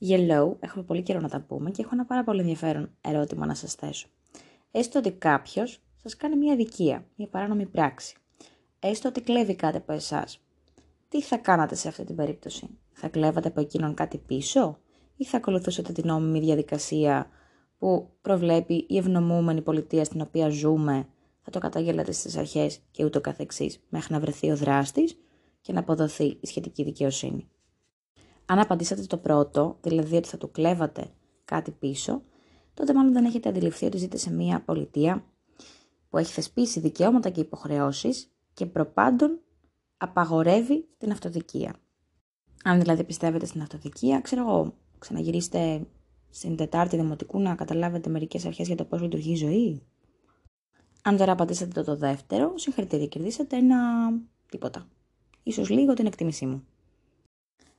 Yellow, έχουμε πολύ καιρό να τα πούμε και έχω ένα πάρα πολύ ενδιαφέρον ερώτημα να σας θέσω. Έστω ότι κάποιος σας κάνει μια δικία, μια παράνομη πράξη. Έστω ότι κλέβει κάτι από εσάς. Τι θα κάνατε σε αυτή την περίπτωση; Θα κλέβατε από εκείνον κάτι πίσω ή θα ακολουθούσατε την νόμιμη διαδικασία που προβλέπει η ευνομούμενη πολιτεία στην οποία ζούμε, θα το καταγγέλλατε στις αρχές και ούτω καθεξής, μέχρι να βρεθεί ο δράστης και να αποδοθεί η σχετική δικαιοσύνη; Αν απαντήσατε το πρώτο, δηλαδή ότι θα του κλέβατε κάτι πίσω, τότε μάλλον δεν έχετε αντιληφθεί ότι ζείτε σε μια πολιτεία που έχει θεσπίσει δικαιώματα και υποχρεώσεις και προπάντων απαγορεύει την αυτοδικία. Αν δηλαδή πιστεύετε στην αυτοδικία, ξέρω εγώ, ξαναγυρίστε στην Τετάρτη Δημοτικού να καταλάβετε μερικές αρχές για το πώς λειτουργεί η ζωή. Αν τώρα απαντήσατε το, το δεύτερο, συγχαρητήρια, κερδίσατε ένα τίποτα. Ίσως λίγο την εκτίμησή μου.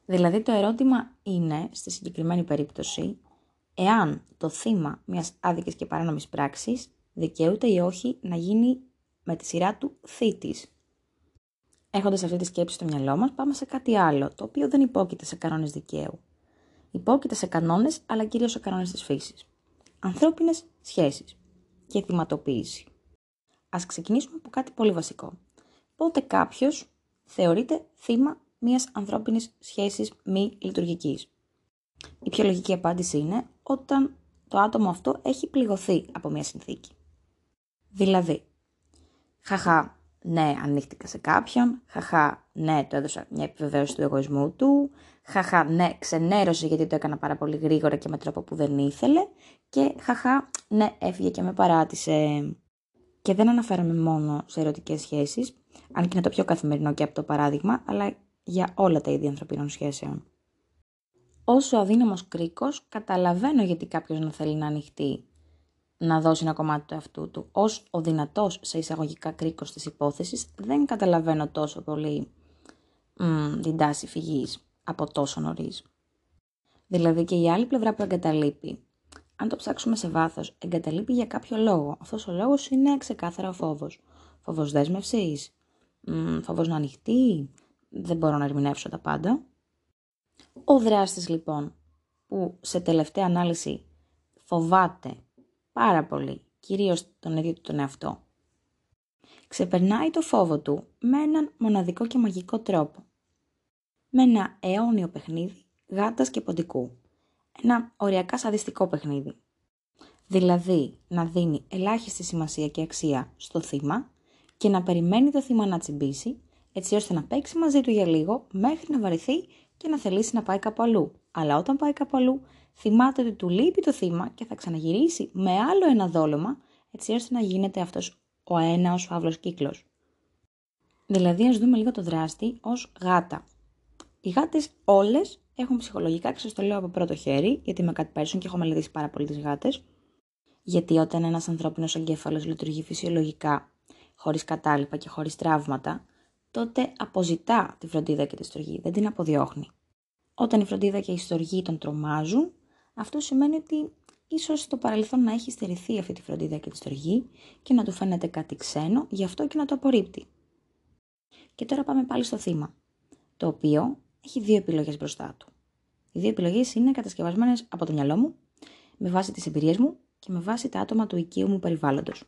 Δηλαδή το ερώτημα είναι, στη συγκεκριμένη περίπτωση, εάν το θύμα μιας άδικης και παράνομης πράξης δικαιούται ή όχι να γίνει με τη σειρά του θήτης. Έχοντας αυτή τη σκέψη στο μυαλό μας, πάμε σε κάτι άλλο, το οποίο δεν υπόκειται σε κανόνες δικαίου. Υπόκειται σε κανόνες, αλλά κυρίως σε κανόνες της φύσης. Ανθρώπινες σχέσεις και θυματοποίηση. Ας ξεκινήσουμε από κάτι πολύ βασικό. Πότε κάποιος θεωρείται θύμα μιας ανθρώπινης σχέσης μη λειτουργικής. Η πιο λογική απάντηση είναι όταν το άτομο αυτό έχει πληγωθεί από μια συνθήκη. Δηλαδή, χαχά, ναι, ανοίχτηκα σε κάποιον, χαχά, ναι, του έδωσα μια επιβεβαίωση του εγωισμού του, χαχά, ναι, ξενέρωσε γιατί το έκανα πάρα πολύ γρήγορα και με τρόπο που δεν ήθελε και χαχά, ναι, έφυγε και με παράτησε. Και δεν αναφέρομαι μόνο σε ερωτικές σχέσεις, αν και είναι το πιο καθημερινό και από το παράδειγμα, αλλά για όλα τα είδη ανθρωπίνων σχέσεων. Όσο αδύναμος κρίκος, καταλαβαίνω γιατί κάποιος να θέλει να ανοιχτεί, να δώσει ένα κομμάτι του εαυτού του. Ως ο δυνατός σε εισαγωγικά κρίκος της υπόθεσης, δεν καταλαβαίνω τόσο πολύ μ, την τάση φυγής από τόσο νωρίς. Δηλαδή και η άλλη πλευρά που εγκαταλείπει, αν το ψάξουμε σε βάθος, εγκαταλείπει για κάποιο λόγο. Αυτός ο λόγος είναι ξεκάθαρα ο φόβος. Φόβος δέσμευσης, φόβος να ανοιχτεί, δεν μπορώ να ερμηνεύσω τα πάντα. Ο δράστης λοιπόν που σε τελευταία ανάλυση φοβάται πάρα πολύ, κυρίως τον ίδιο του τον εαυτό, ξεπερνάει το φόβο του με έναν μοναδικό και μαγικό τρόπο. Με ένα αιώνιο παιχνίδι γάτας και ποντικού. Ένα οριακά σαδιστικό παιχνίδι. Δηλαδή να δίνει ελάχιστη σημασία και αξία στο θύμα και να περιμένει το θύμα να τσιμπήσει έτσι ώστε να παίξει μαζί του για λίγο μέχρι να βαρεθεί και να θελήσει να πάει κάπου αλλού. Αλλά όταν πάει κάπου αλλού, θυμάται ότι του λείπει το θύμα και θα ξαναγυρίσει με άλλο ένα δόλωμα, έτσι ώστε να γίνεται αυτός ο ένας φαύλο κύκλος. Δηλαδή, ας δούμε λίγο το δράστη ως γάτα. Οι γάτες όλες έχουν ψυχολογικά και σας το λέω από πρώτο χέρι, γιατί με κάτι πέρσον και έχω μελετήσει πάρα πολύ τις γάτες. Γιατί όταν ένας ανθρώπινος εγκέφαλος λειτουργεί φυσιολογικά, χωρίς κατάλοιπα και χωρίς τραύματα, τότε αποζητά τη φροντίδα και τη στοργή, δεν την αποδιώχνει. Όταν η φροντίδα και η στοργή τον τρομάζουν, αυτό σημαίνει ότι ίσως στο παρελθόν να έχει στερηθεί αυτή τη φροντίδα και τη στοργή και να του φαίνεται κάτι ξένο, γι' αυτό και να το απορρίπτει. Και τώρα πάμε πάλι στο θύμα, το οποίο έχει δύο επιλογές μπροστά του. Οι δύο επιλογές είναι κατασκευασμένες από το μυαλό μου, με βάση τις εμπειρίες μου και με βάση τα άτομα του οικείου μου περιβάλλοντος.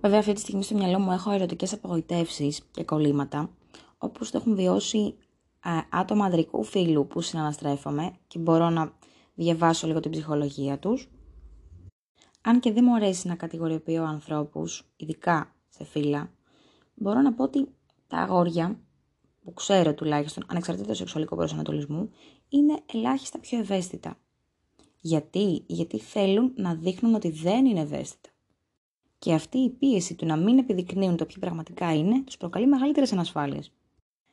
Βέβαια, αυτή τη στιγμή στο μυαλό μου έχω ερωτικές απογοητεύσεις και κολλήματα, όπως το έχουν βιώσει άτομα ανδρικού φίλου που συναναστρέφομαι και μπορώ να διαβάσω λίγο την ψυχολογία τους. Αν και δεν μου αρέσει να κατηγοριοποιώ ανθρώπους, ειδικά σε φύλλα, μπορώ να πω ότι τα αγόρια, που ξέρω τουλάχιστον, ανεξαρτήτως σεξουαλικού προσανατολισμού, είναι ελάχιστα πιο ευαίσθητα. Γιατί; Γιατί θέλουν να δείχνουν ότι δεν είναι ευαίσθητα. Και αυτή η πίεση του να μην επιδεικνύουν το ποιο πραγματικά είναι, τους προκαλεί μεγαλύτερες ανασφάλειες.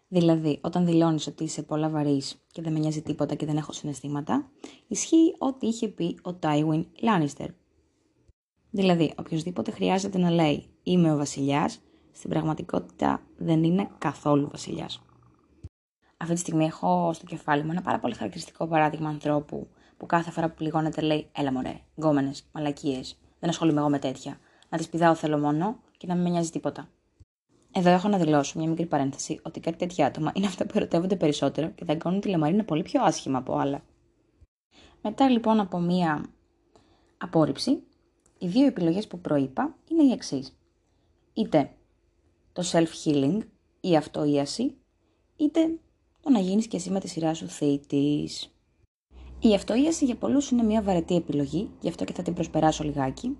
Δηλαδή, όταν δηλώνεις ότι είσαι πολλά βαρύς και δεν με νοιάζει τίποτα και δεν έχω συναισθήματα, ισχύει ό,τι είχε πει ο Τάιουιν Λάνιστερ. Δηλαδή, οποιοδήποτε χρειάζεται να λέει Είμαι ο βασιλιάς, στην πραγματικότητα δεν είναι καθόλου βασιλιάς. Αυτή τη στιγμή έχω στο κεφάλι μου ένα πάρα πολύ χαρακτηριστικό παράδειγμα ανθρώπου που κάθε φορά που πληγώνεται λέει Έλα μωρέ, γκόμενες, μαλακίες, δεν ασχολούμαι εγώ με τέτοια να τι πηδάω θέλω μόνο και να μην με νοιάζει τίποτα. Εδώ έχω να δηλώσω μια μικρή παρένθεση ότι κάτι τέτοια άτομα είναι αυτά που ερωτεύονται περισσότερο και θα κάνουν τη λαμαρίνα πολύ πιο άσχημα από άλλα. Μετά λοιπόν από μία απόρριψη, οι δύο επιλογές που προείπα είναι οι εξής. Είτε το self-healing, η αυτοίαση, είτε το να γίνεις και εσύ με τη σειρά σου θήτης. Η αυτοίαση για πολλούς είναι μια βαρετή επιλογή, γι' αυτό και θα την προσπεράσω λιγάκι.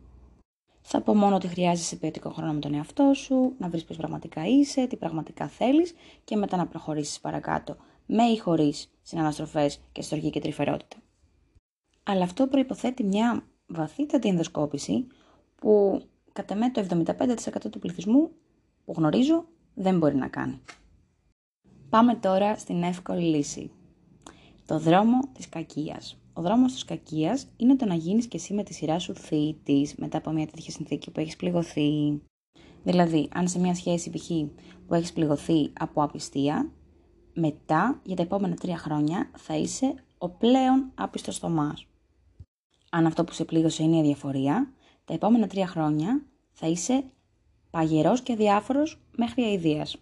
Θα πω μόνο ότι χρειάζεσαι ποιοτικό χρόνο με τον εαυτό σου, να βρεις ποιος πραγματικά είσαι, τι πραγματικά θέλεις και μετά να προχωρήσεις παρακάτω, με ή χωρίς συναναστροφές και στοργή και τρυφερότητα. Αλλά αυτό προϋποθέτει μια βαθύτατη ενδοσκόπηση που κατά με το 75% του πληθυσμού που γνωρίζω δεν μπορεί να κάνει. Πάμε τώρα στην εύκολη λύση. Το δρόμο της κακίας. Ο δρόμος της κακίας είναι το να γίνεις και εσύ με τη σειρά σου θήτης μετά από μια τέτοια συνθήκη που έχεις πληγωθεί. Δηλαδή, αν σε μια σχέση π.χ. που έχεις πληγωθεί από απιστία, μετά για τα επόμενα τρία χρόνια θα είσαι ο πλέον άπιστος Θωμάς. Αν αυτό που σε πλήγωσε είναι η αδιαφορία, τα επόμενα τρία χρόνια θα είσαι παγερός και διάφορος μέχρι αηδίας.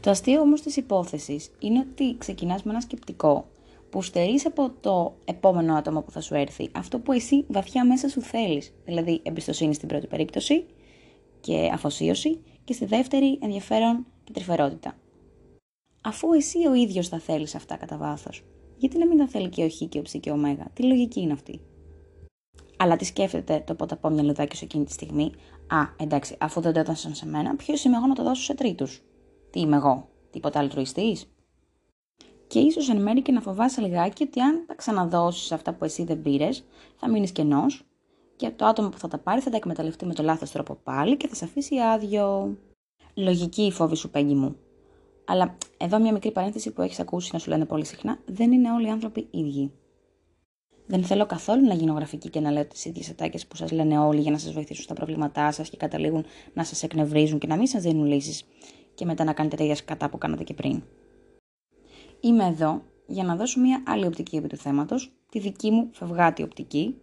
Το αστείο όμως της υπόθεσης είναι ότι ξεκινάς με ένα σκεπτικό που στερείς από το επόμενο άτομο που θα σου έρθει αυτό που εσύ βαθιά μέσα σου θέλεις, δηλαδή εμπιστοσύνη στην πρώτη περίπτωση και αφοσίωση και στη δεύτερη ενδιαφέρον και τρυφερότητα. Αφού εσύ ο ίδιος θα θέλεις αυτά κατά βάθος. γιατί να μην τα θέλει και ο Χ και ο Ψ και ο Μέγα, τι λογική είναι αυτή; Αλλά τι σκέφτεται το ποταπό μυαλουδάκι σου εκείνη τη στιγμή. Α, εντάξει, αφού δεν το έδωσαν σε μένα, ποιος είμαι εγώ να το δώσω σε τρίτους; Τι είμαι εγώ, τίποτα altruιστή. Και ίσως εν μέρει και να φοβάσαι λιγάκι ότι αν τα ξαναδώσεις αυτά που εσύ δεν πήρες, θα μείνεις κενός και το άτομο που θα τα πάρει θα τα εκμεταλλευτεί με το λάθος τρόπο πάλι και θα σε αφήσει άδειο. Λογική η φόβη σου, πέγγι μου. Αλλά εδώ μια μικρή παρένθεση που έχεις ακούσει να σου λένε πολύ συχνά: δεν είναι όλοι οι άνθρωποι ίδιοι. Δεν θέλω καθόλου να γίνω γραφική και να λέω τις ίδιες ατάκες που σας λένε όλοι για να σας βοηθήσουν στα προβλήματά σας και καταλήγουν να σας εκνευρίζουν και να μην σας δίνουν λύσεις και μετά να κάνετε τέτοια σκατά που κάνατε και πριν. Είμαι εδώ για να δώσω μια άλλη οπτική επί του θέματος, τη δική μου φευγάτη οπτική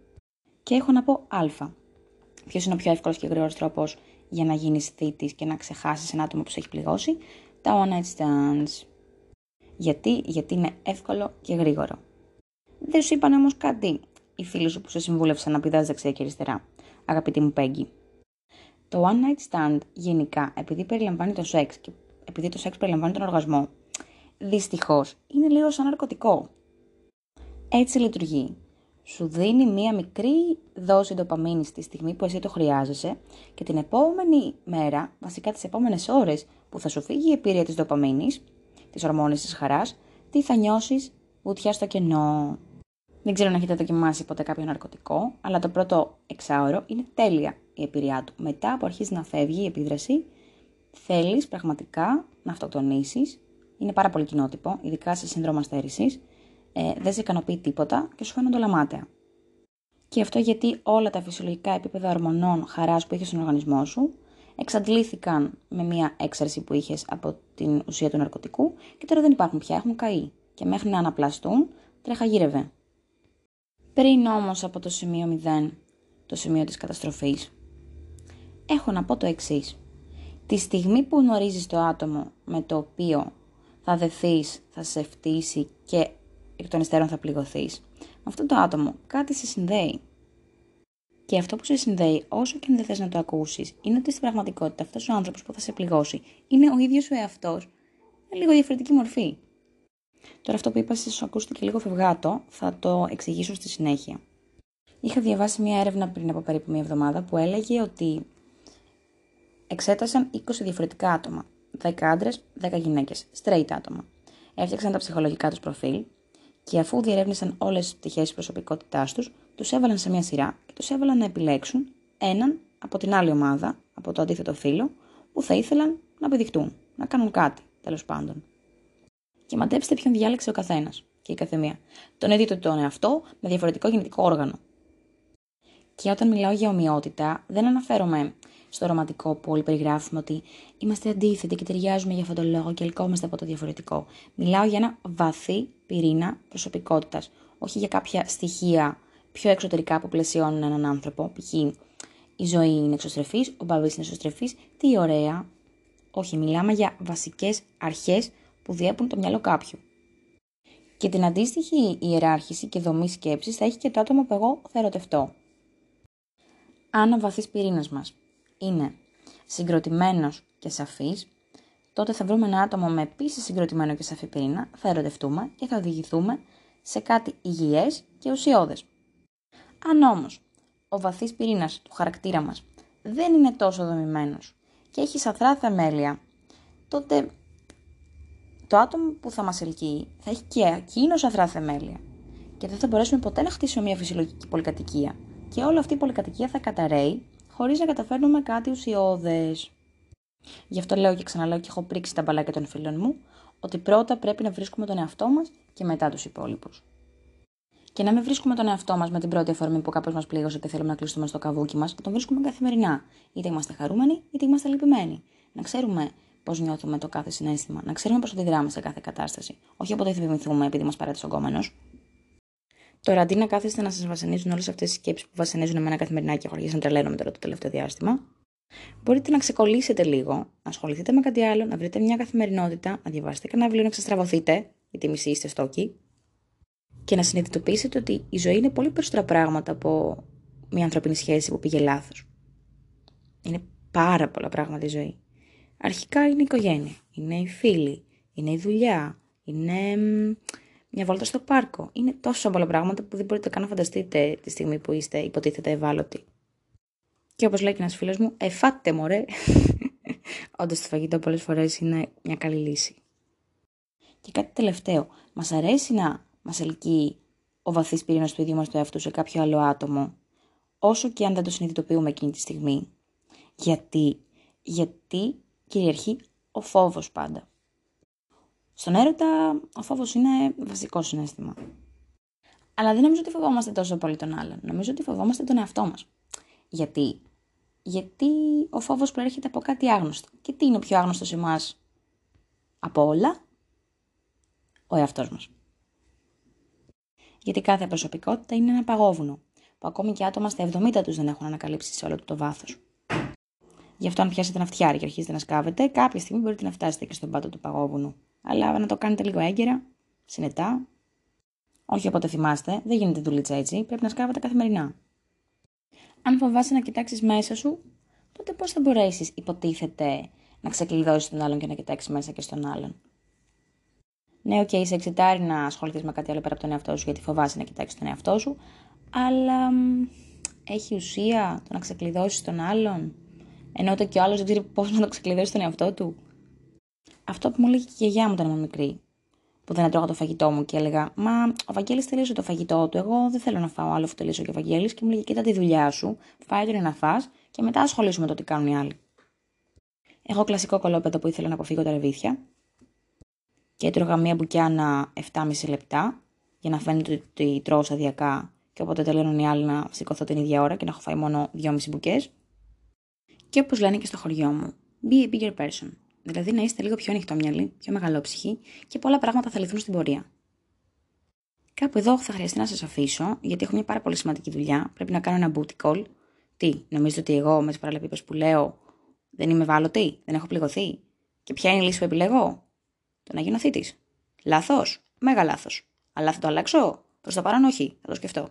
και έχω να πω Α. Ποιος είναι ο πιο εύκολος και γρήγορος τρόπος για να γίνεις θήτης και να ξεχάσεις ένα άτομο που σε έχει πληγώσει, τα one night stands. Γιατί, γιατί είναι εύκολο και γρήγορο. Δεν σου είπαν όμως κάτι οι φίλοι σου που σε συμβούλευσαν να πηδάς δεξιά και αριστερά, αγαπητή μου Πέγγι; Το one night stand γενικά, επειδή περιλαμβάνει το σεξ και επειδή το σεξ περιλαμβάνει τον οργασμό, δυστυχώς είναι λίγο σαν ναρκωτικό. Έτσι λειτουργεί. Σου δίνει μία μικρή δόση ντοπαμίνης στη στιγμή που εσύ το χρειάζεσαι και την επόμενη μέρα, βασικά τις επόμενες ώρες που θα σου φύγει η επίρρεια της ντοπαμίνης, της ορμόνης της χαράς, τι θα νιώσεις βουτιά στο κενό. Δεν ξέρω αν έχετε δοκιμάσει ποτέ κάποιο ναρκωτικό, αλλά το πρώτο εξάωρο είναι τέλεια η εμπειρία του. Μετά που αρχίζει να φεύγει η επίδραση, θέλεις πραγματικά να αυτοκτονήσεις. Είναι πάρα πολύ κοινότυπο, ειδικά σε σύνδρομο αστέρησης. Ε, δεν σε ικανοποιεί τίποτα και σου φαίνονται όλα μάταια. Και αυτό γιατί όλα τα φυσιολογικά επίπεδα ορμονών χαράς που είχες στον οργανισμό σου εξαντλήθηκαν με μια έξαρση που είχες από την ουσία του ναρκωτικού και τώρα δεν υπάρχουν πια, έχουν καεί. Και μέχρι να αναπλαστούν, τρέχα γύρευε. Πριν όμως από το σημείο 0, το σημείο της καταστροφής, έχω να πω το εξής. Τη στιγμή που γνωρίζεις το άτομο με το οποίο θα δεθείς, θα σε φτύσει και εκ των υστέρων θα πληγωθείς, με αυτό το άτομο κάτι σε συνδέει. Και αυτό που σε συνδέει, όσο και αν δεν θες να το ακούσεις, είναι ότι στην πραγματικότητα αυτός ο άνθρωπος που θα σε πληγώσει είναι ο ίδιος ο εαυτός, με λίγο διαφορετική μορφή. Τώρα αυτό που είπα σας ακούστηκε λίγο φευγάτο, θα το εξηγήσω στη συνέχεια. Είχα διαβάσει μια έρευνα πριν από περίπου μια εβδομάδα που έλεγε ότι εξέτασαν 20 διαφορετικά άτομα. 10 άντρες, 10 γυναίκες, straight άτομα. Έφτιαξαν τα ψυχολογικά τους προφίλ και αφού διερεύνησαν όλες τις πτυχές της προσωπικότητάς τους, τους έβαλαν σε μια σειρά και τους έβαλαν να επιλέξουν έναν από την άλλη ομάδα, από το αντίθετο φύλλο, που θα ήθελαν να επιδειχτούν, να κάνουν κάτι, τέλος πάντων και μαντέψτε ποιον διάλεξε ο καθένας και η καθεμία. Τον ίδιο τον εαυτό με διαφορετικό γεννητικό όργανο. Και όταν μιλάω για ομοιότητα, δεν αναφέρομαι στο ρομαντικό που όλοι περιγράφουμε ότι είμαστε αντίθετοι και ταιριάζουμε για αυτόν τον λόγο και ελκόμαστε από το διαφορετικό. Μιλάω για ένα βαθύ πυρήνα προσωπικότητας, όχι για κάποια στοιχεία πιο εξωτερικά που πλαισιώνουν έναν άνθρωπο. Π.χ. η ζωή είναι εξωστρεφής, ο μπαμπής είναι εξωστρεφής, τι ωραία. Όχι, μιλάμε για βασικές αρχές που διέπουν το μυαλό κάποιου. Και την αντίστοιχη ιεράρχηση και δομή σκέψης θα έχει και το άτομο που εγώ θα ερωτευτώ. Αν ο βαθύς πυρήνας μας είναι συγκροτημένος και σαφής, τότε θα βρούμε ένα άτομο με επίσης συγκροτημένο και σαφή πυρήνα, θα ερωτευτούμε και θα οδηγηθούμε σε κάτι υγιές και ουσιώδες. Αν όμως ο βαθύς πυρήνας του χαρακτήρα μας δεν είναι τόσο δομημένος και έχει σαθρά θεμέλια, τότε το άτομο που θα μας ελκύει θα έχει και εκείνο σαθρά θεμέλια και δεν θα μπορέσουμε ποτέ να χτίσουμε μια φυσιολογική πολυκατοικία και όλη αυτή η πολυκατοικία θα καταραίει χωρίς να καταφέρνουμε κάτι ουσιώδες. Γι' αυτό λέω και ξαναλέω και έχω πρίξει τα μπαλάκια των φίλων μου ότι πρώτα πρέπει να βρίσκουμε τον εαυτό μας και μετά τους υπόλοιπους. Και να μην βρίσκουμε τον εαυτό μας με την πρώτη αφορμή που κάπω μας πλήγωσε και θέλουμε να κλειστούμε στο καβούκι μας, τον βρίσκουμε καθημερινά. Είτε είμαστε χαρούμενοι, είτε είμαστε λυπημένοι. Να ξέρουμε πώς νιώθουμε το κάθε συνέστημα, να ξέρουμε πώς αντιδράμε σε κάθε κατάσταση. Όχι όποτε θα θυμηθούμε επειδή μας παρέτησε ο γκόμενος. Τώρα, αντί να κάθεστε να σας βασανίζουν όλες αυτές τις σκέψεις που βασανίζουν εμένα καθημερινά και έχω αρχίσει να τρελαίνομαι τώρα το τελευταίο διάστημα, μπορείτε να ξεκολλήσετε λίγο, να ασχοληθείτε με κάτι άλλο, να βρείτε μια καθημερινότητα, να διαβάσετε κανένα βιβλίο, να ξεστραβωθείτε, γιατί μισή είστε στόκοι, και να συνειδητοποιήσετε ότι η ζωή είναι πολύ περισσότερα πράγματα από μια ανθρωπινή σχέση που πήγε λάθος. Είναι πάρα πολλά πράγματα η ζωή. Αρχικά είναι η οικογένεια, είναι οι φίλοι, είναι η δουλειά, είναι μια βόλτα στο πάρκο. Είναι τόσο πολλά πράγματα που δεν μπορείτε καν να φανταστείτε τη στιγμή που είστε υποτίθεται ευάλωτοι. Και όπως λέει και ένας φίλος μου, εφάτε μωρέ. Όντως το φαγητό πολλές φορές είναι μια καλή λύση. Και κάτι τελευταίο. Μας αρέσει να Μας ελκύει ο βαθύς πυρήνας του ίδιου μας του εαυτού σε κάποιο άλλο άτομο, όσο και αν δεν το συνειδητοποιούμε εκείνη τη στιγμή. Γιατί, γιατί κυριαρχεί ο φόβος πάντα. Στον έρωτα ο φόβος είναι βασικό συνέστημα. Αλλά δεν νομίζω ότι φοβόμαστε τόσο πολύ τον άλλον. Νομίζω ότι φοβόμαστε τον εαυτό μας. Γιατί; Γιατί ο φόβος προέρχεται από κάτι άγνωστο. Και τι είναι ο πιο άγνωστος σε εμάς; Από όλα; Ο εαυτός μας γιατί κάθε προσωπικότητα είναι ένα παγόβουνο, που ακόμη και άτομα στα 70 τους δεν έχουν ανακαλύψει σε όλο του το βάθος. Γι' αυτό, αν πιάσετε ένα φτιάρι και αρχίσετε να σκάβετε, κάποια στιγμή μπορείτε να φτάσετε και στον πάτο του παγόβουνου. Αλλά να το κάνετε λίγο έγκαιρα, συνετά. Όχι όποτε θυμάστε, δεν γίνεται δουλίτσα έτσι, πρέπει να σκάβετε καθημερινά. Αν φοβάσαι να κοιτάξεις μέσα σου, τότε πώς θα μπορέσεις, υποτίθεται, να ξεκλειδώσεις τον άλλον και να κοιτάξεις μέσα και στον άλλον. Ναι, OK, okay, σε εξιτάρει να ασχοληθείς με κάτι άλλο πέρα από τον εαυτό σου, γιατί φοβάσαι να κοιτάξεις τον εαυτό σου, αλλά έχει ουσία το να ξεκλειδώσεις τον άλλον, ενώ το και ο άλλος δεν ξέρει πώς να το ξεκλειδώσει τον εαυτό του. Αυτό που μου λέει και η γιαγιά μου όταν ήμουν μικρή, που δεν έτρωγα το φαγητό μου και έλεγα Μα ο Βαγγέλης τελείωσε το φαγητό του. Εγώ δεν θέλω να φάω άλλο αφού τελείωσε και ο Βαγγέλης. Και μου λέει Κοίτα τη δουλειά σου, φάει τον να φά και μετά ασχολήσουμε με το τι κάνουν οι άλλοι. Έχω κλασικό κολόπεδο που ήθελα να αποφύγω τα ρεβίθια και έτρωγα μία μπουκιάνα 7,5 λεπτά για να φαίνεται ότι τρώω σταδιακά και όποτε τελειώνουν οι άλλοι να σηκωθώ την ίδια ώρα και να έχω φάει μόνο 2,5 μπουκές. Και όπως λένε και στο χωριό μου, be a bigger person. Δηλαδή να είστε λίγο πιο ανοιχτόμυαλοι, πιο μεγαλόψυχοι και πολλά πράγματα θα λυθούν στην πορεία. Κάπου εδώ θα χρειαστεί να σας αφήσω, γιατί έχω μια πάρα πολύ σημαντική δουλειά. Πρέπει να κάνω ένα booty call. Τι, νομίζετε ότι εγώ με τις παραλεπίπες που λέω δεν είμαι βάλωτη, δεν έχω πληγωθεί; Και ποια είναι η λύση που επιλέγω, το να γίνω θήτης. Λάθος. Μέγα λάθος. Αλλά θα το αλλάξω. Προς το παρόν, όχι. Θα το σκεφτώ.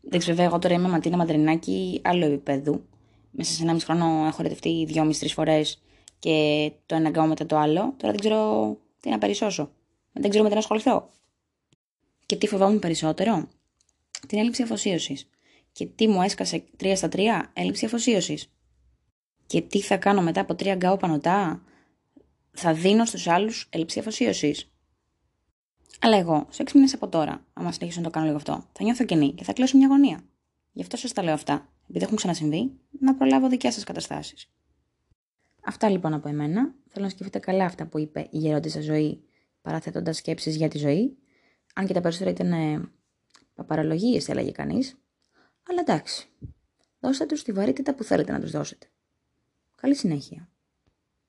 Δεν ξέρω, εγώ τώρα είμαι ματίνα μαντρινάκι άλλο επίπεδου. Μέσα σε ένα μισό χρόνο έχω ρετευτεί δυόμιση-τρεις φορές και το ένα μετά το άλλο. Τώρα δεν ξέρω τι να περισσώσω. Δεν ξέρω με τι να ασχοληθώ. Και τι φοβάμαι περισσότερο, την έλλειψη αφοσίωσης. Και τι μου έσκασε 3 στα 3, έλλειψη αφοσίωσης. Και τι θα κάνω μετά από τρία γκάου απανωτά, θα δίνω στους άλλους έλλειψη αφοσίωσης. Αλλά εγώ, σε έξι μήνες από τώρα, άμα συνεχίσω να το κάνω λίγο αυτό, θα νιώθω κενή και θα κλαίω σε μια γωνία. Γι' αυτό σας τα λέω αυτά, επειδή έχουν ξανασυμβεί, να προλάβω δικιά σας καταστάσεις. Αυτά λοιπόν από εμένα. Θέλω να σκεφτείτε καλά αυτά που είπε η γερόντισα ζωή, παραθέτοντας σκέψεις για τη ζωή. Αν και τα περισσότερα ήταν ε, παπαρολογίε, έλεγε κανείς. Αλλά εντάξει. Δώστε τους τη βαρύτητα που θέλετε να τους δώσετε. Καλή συνέχεια.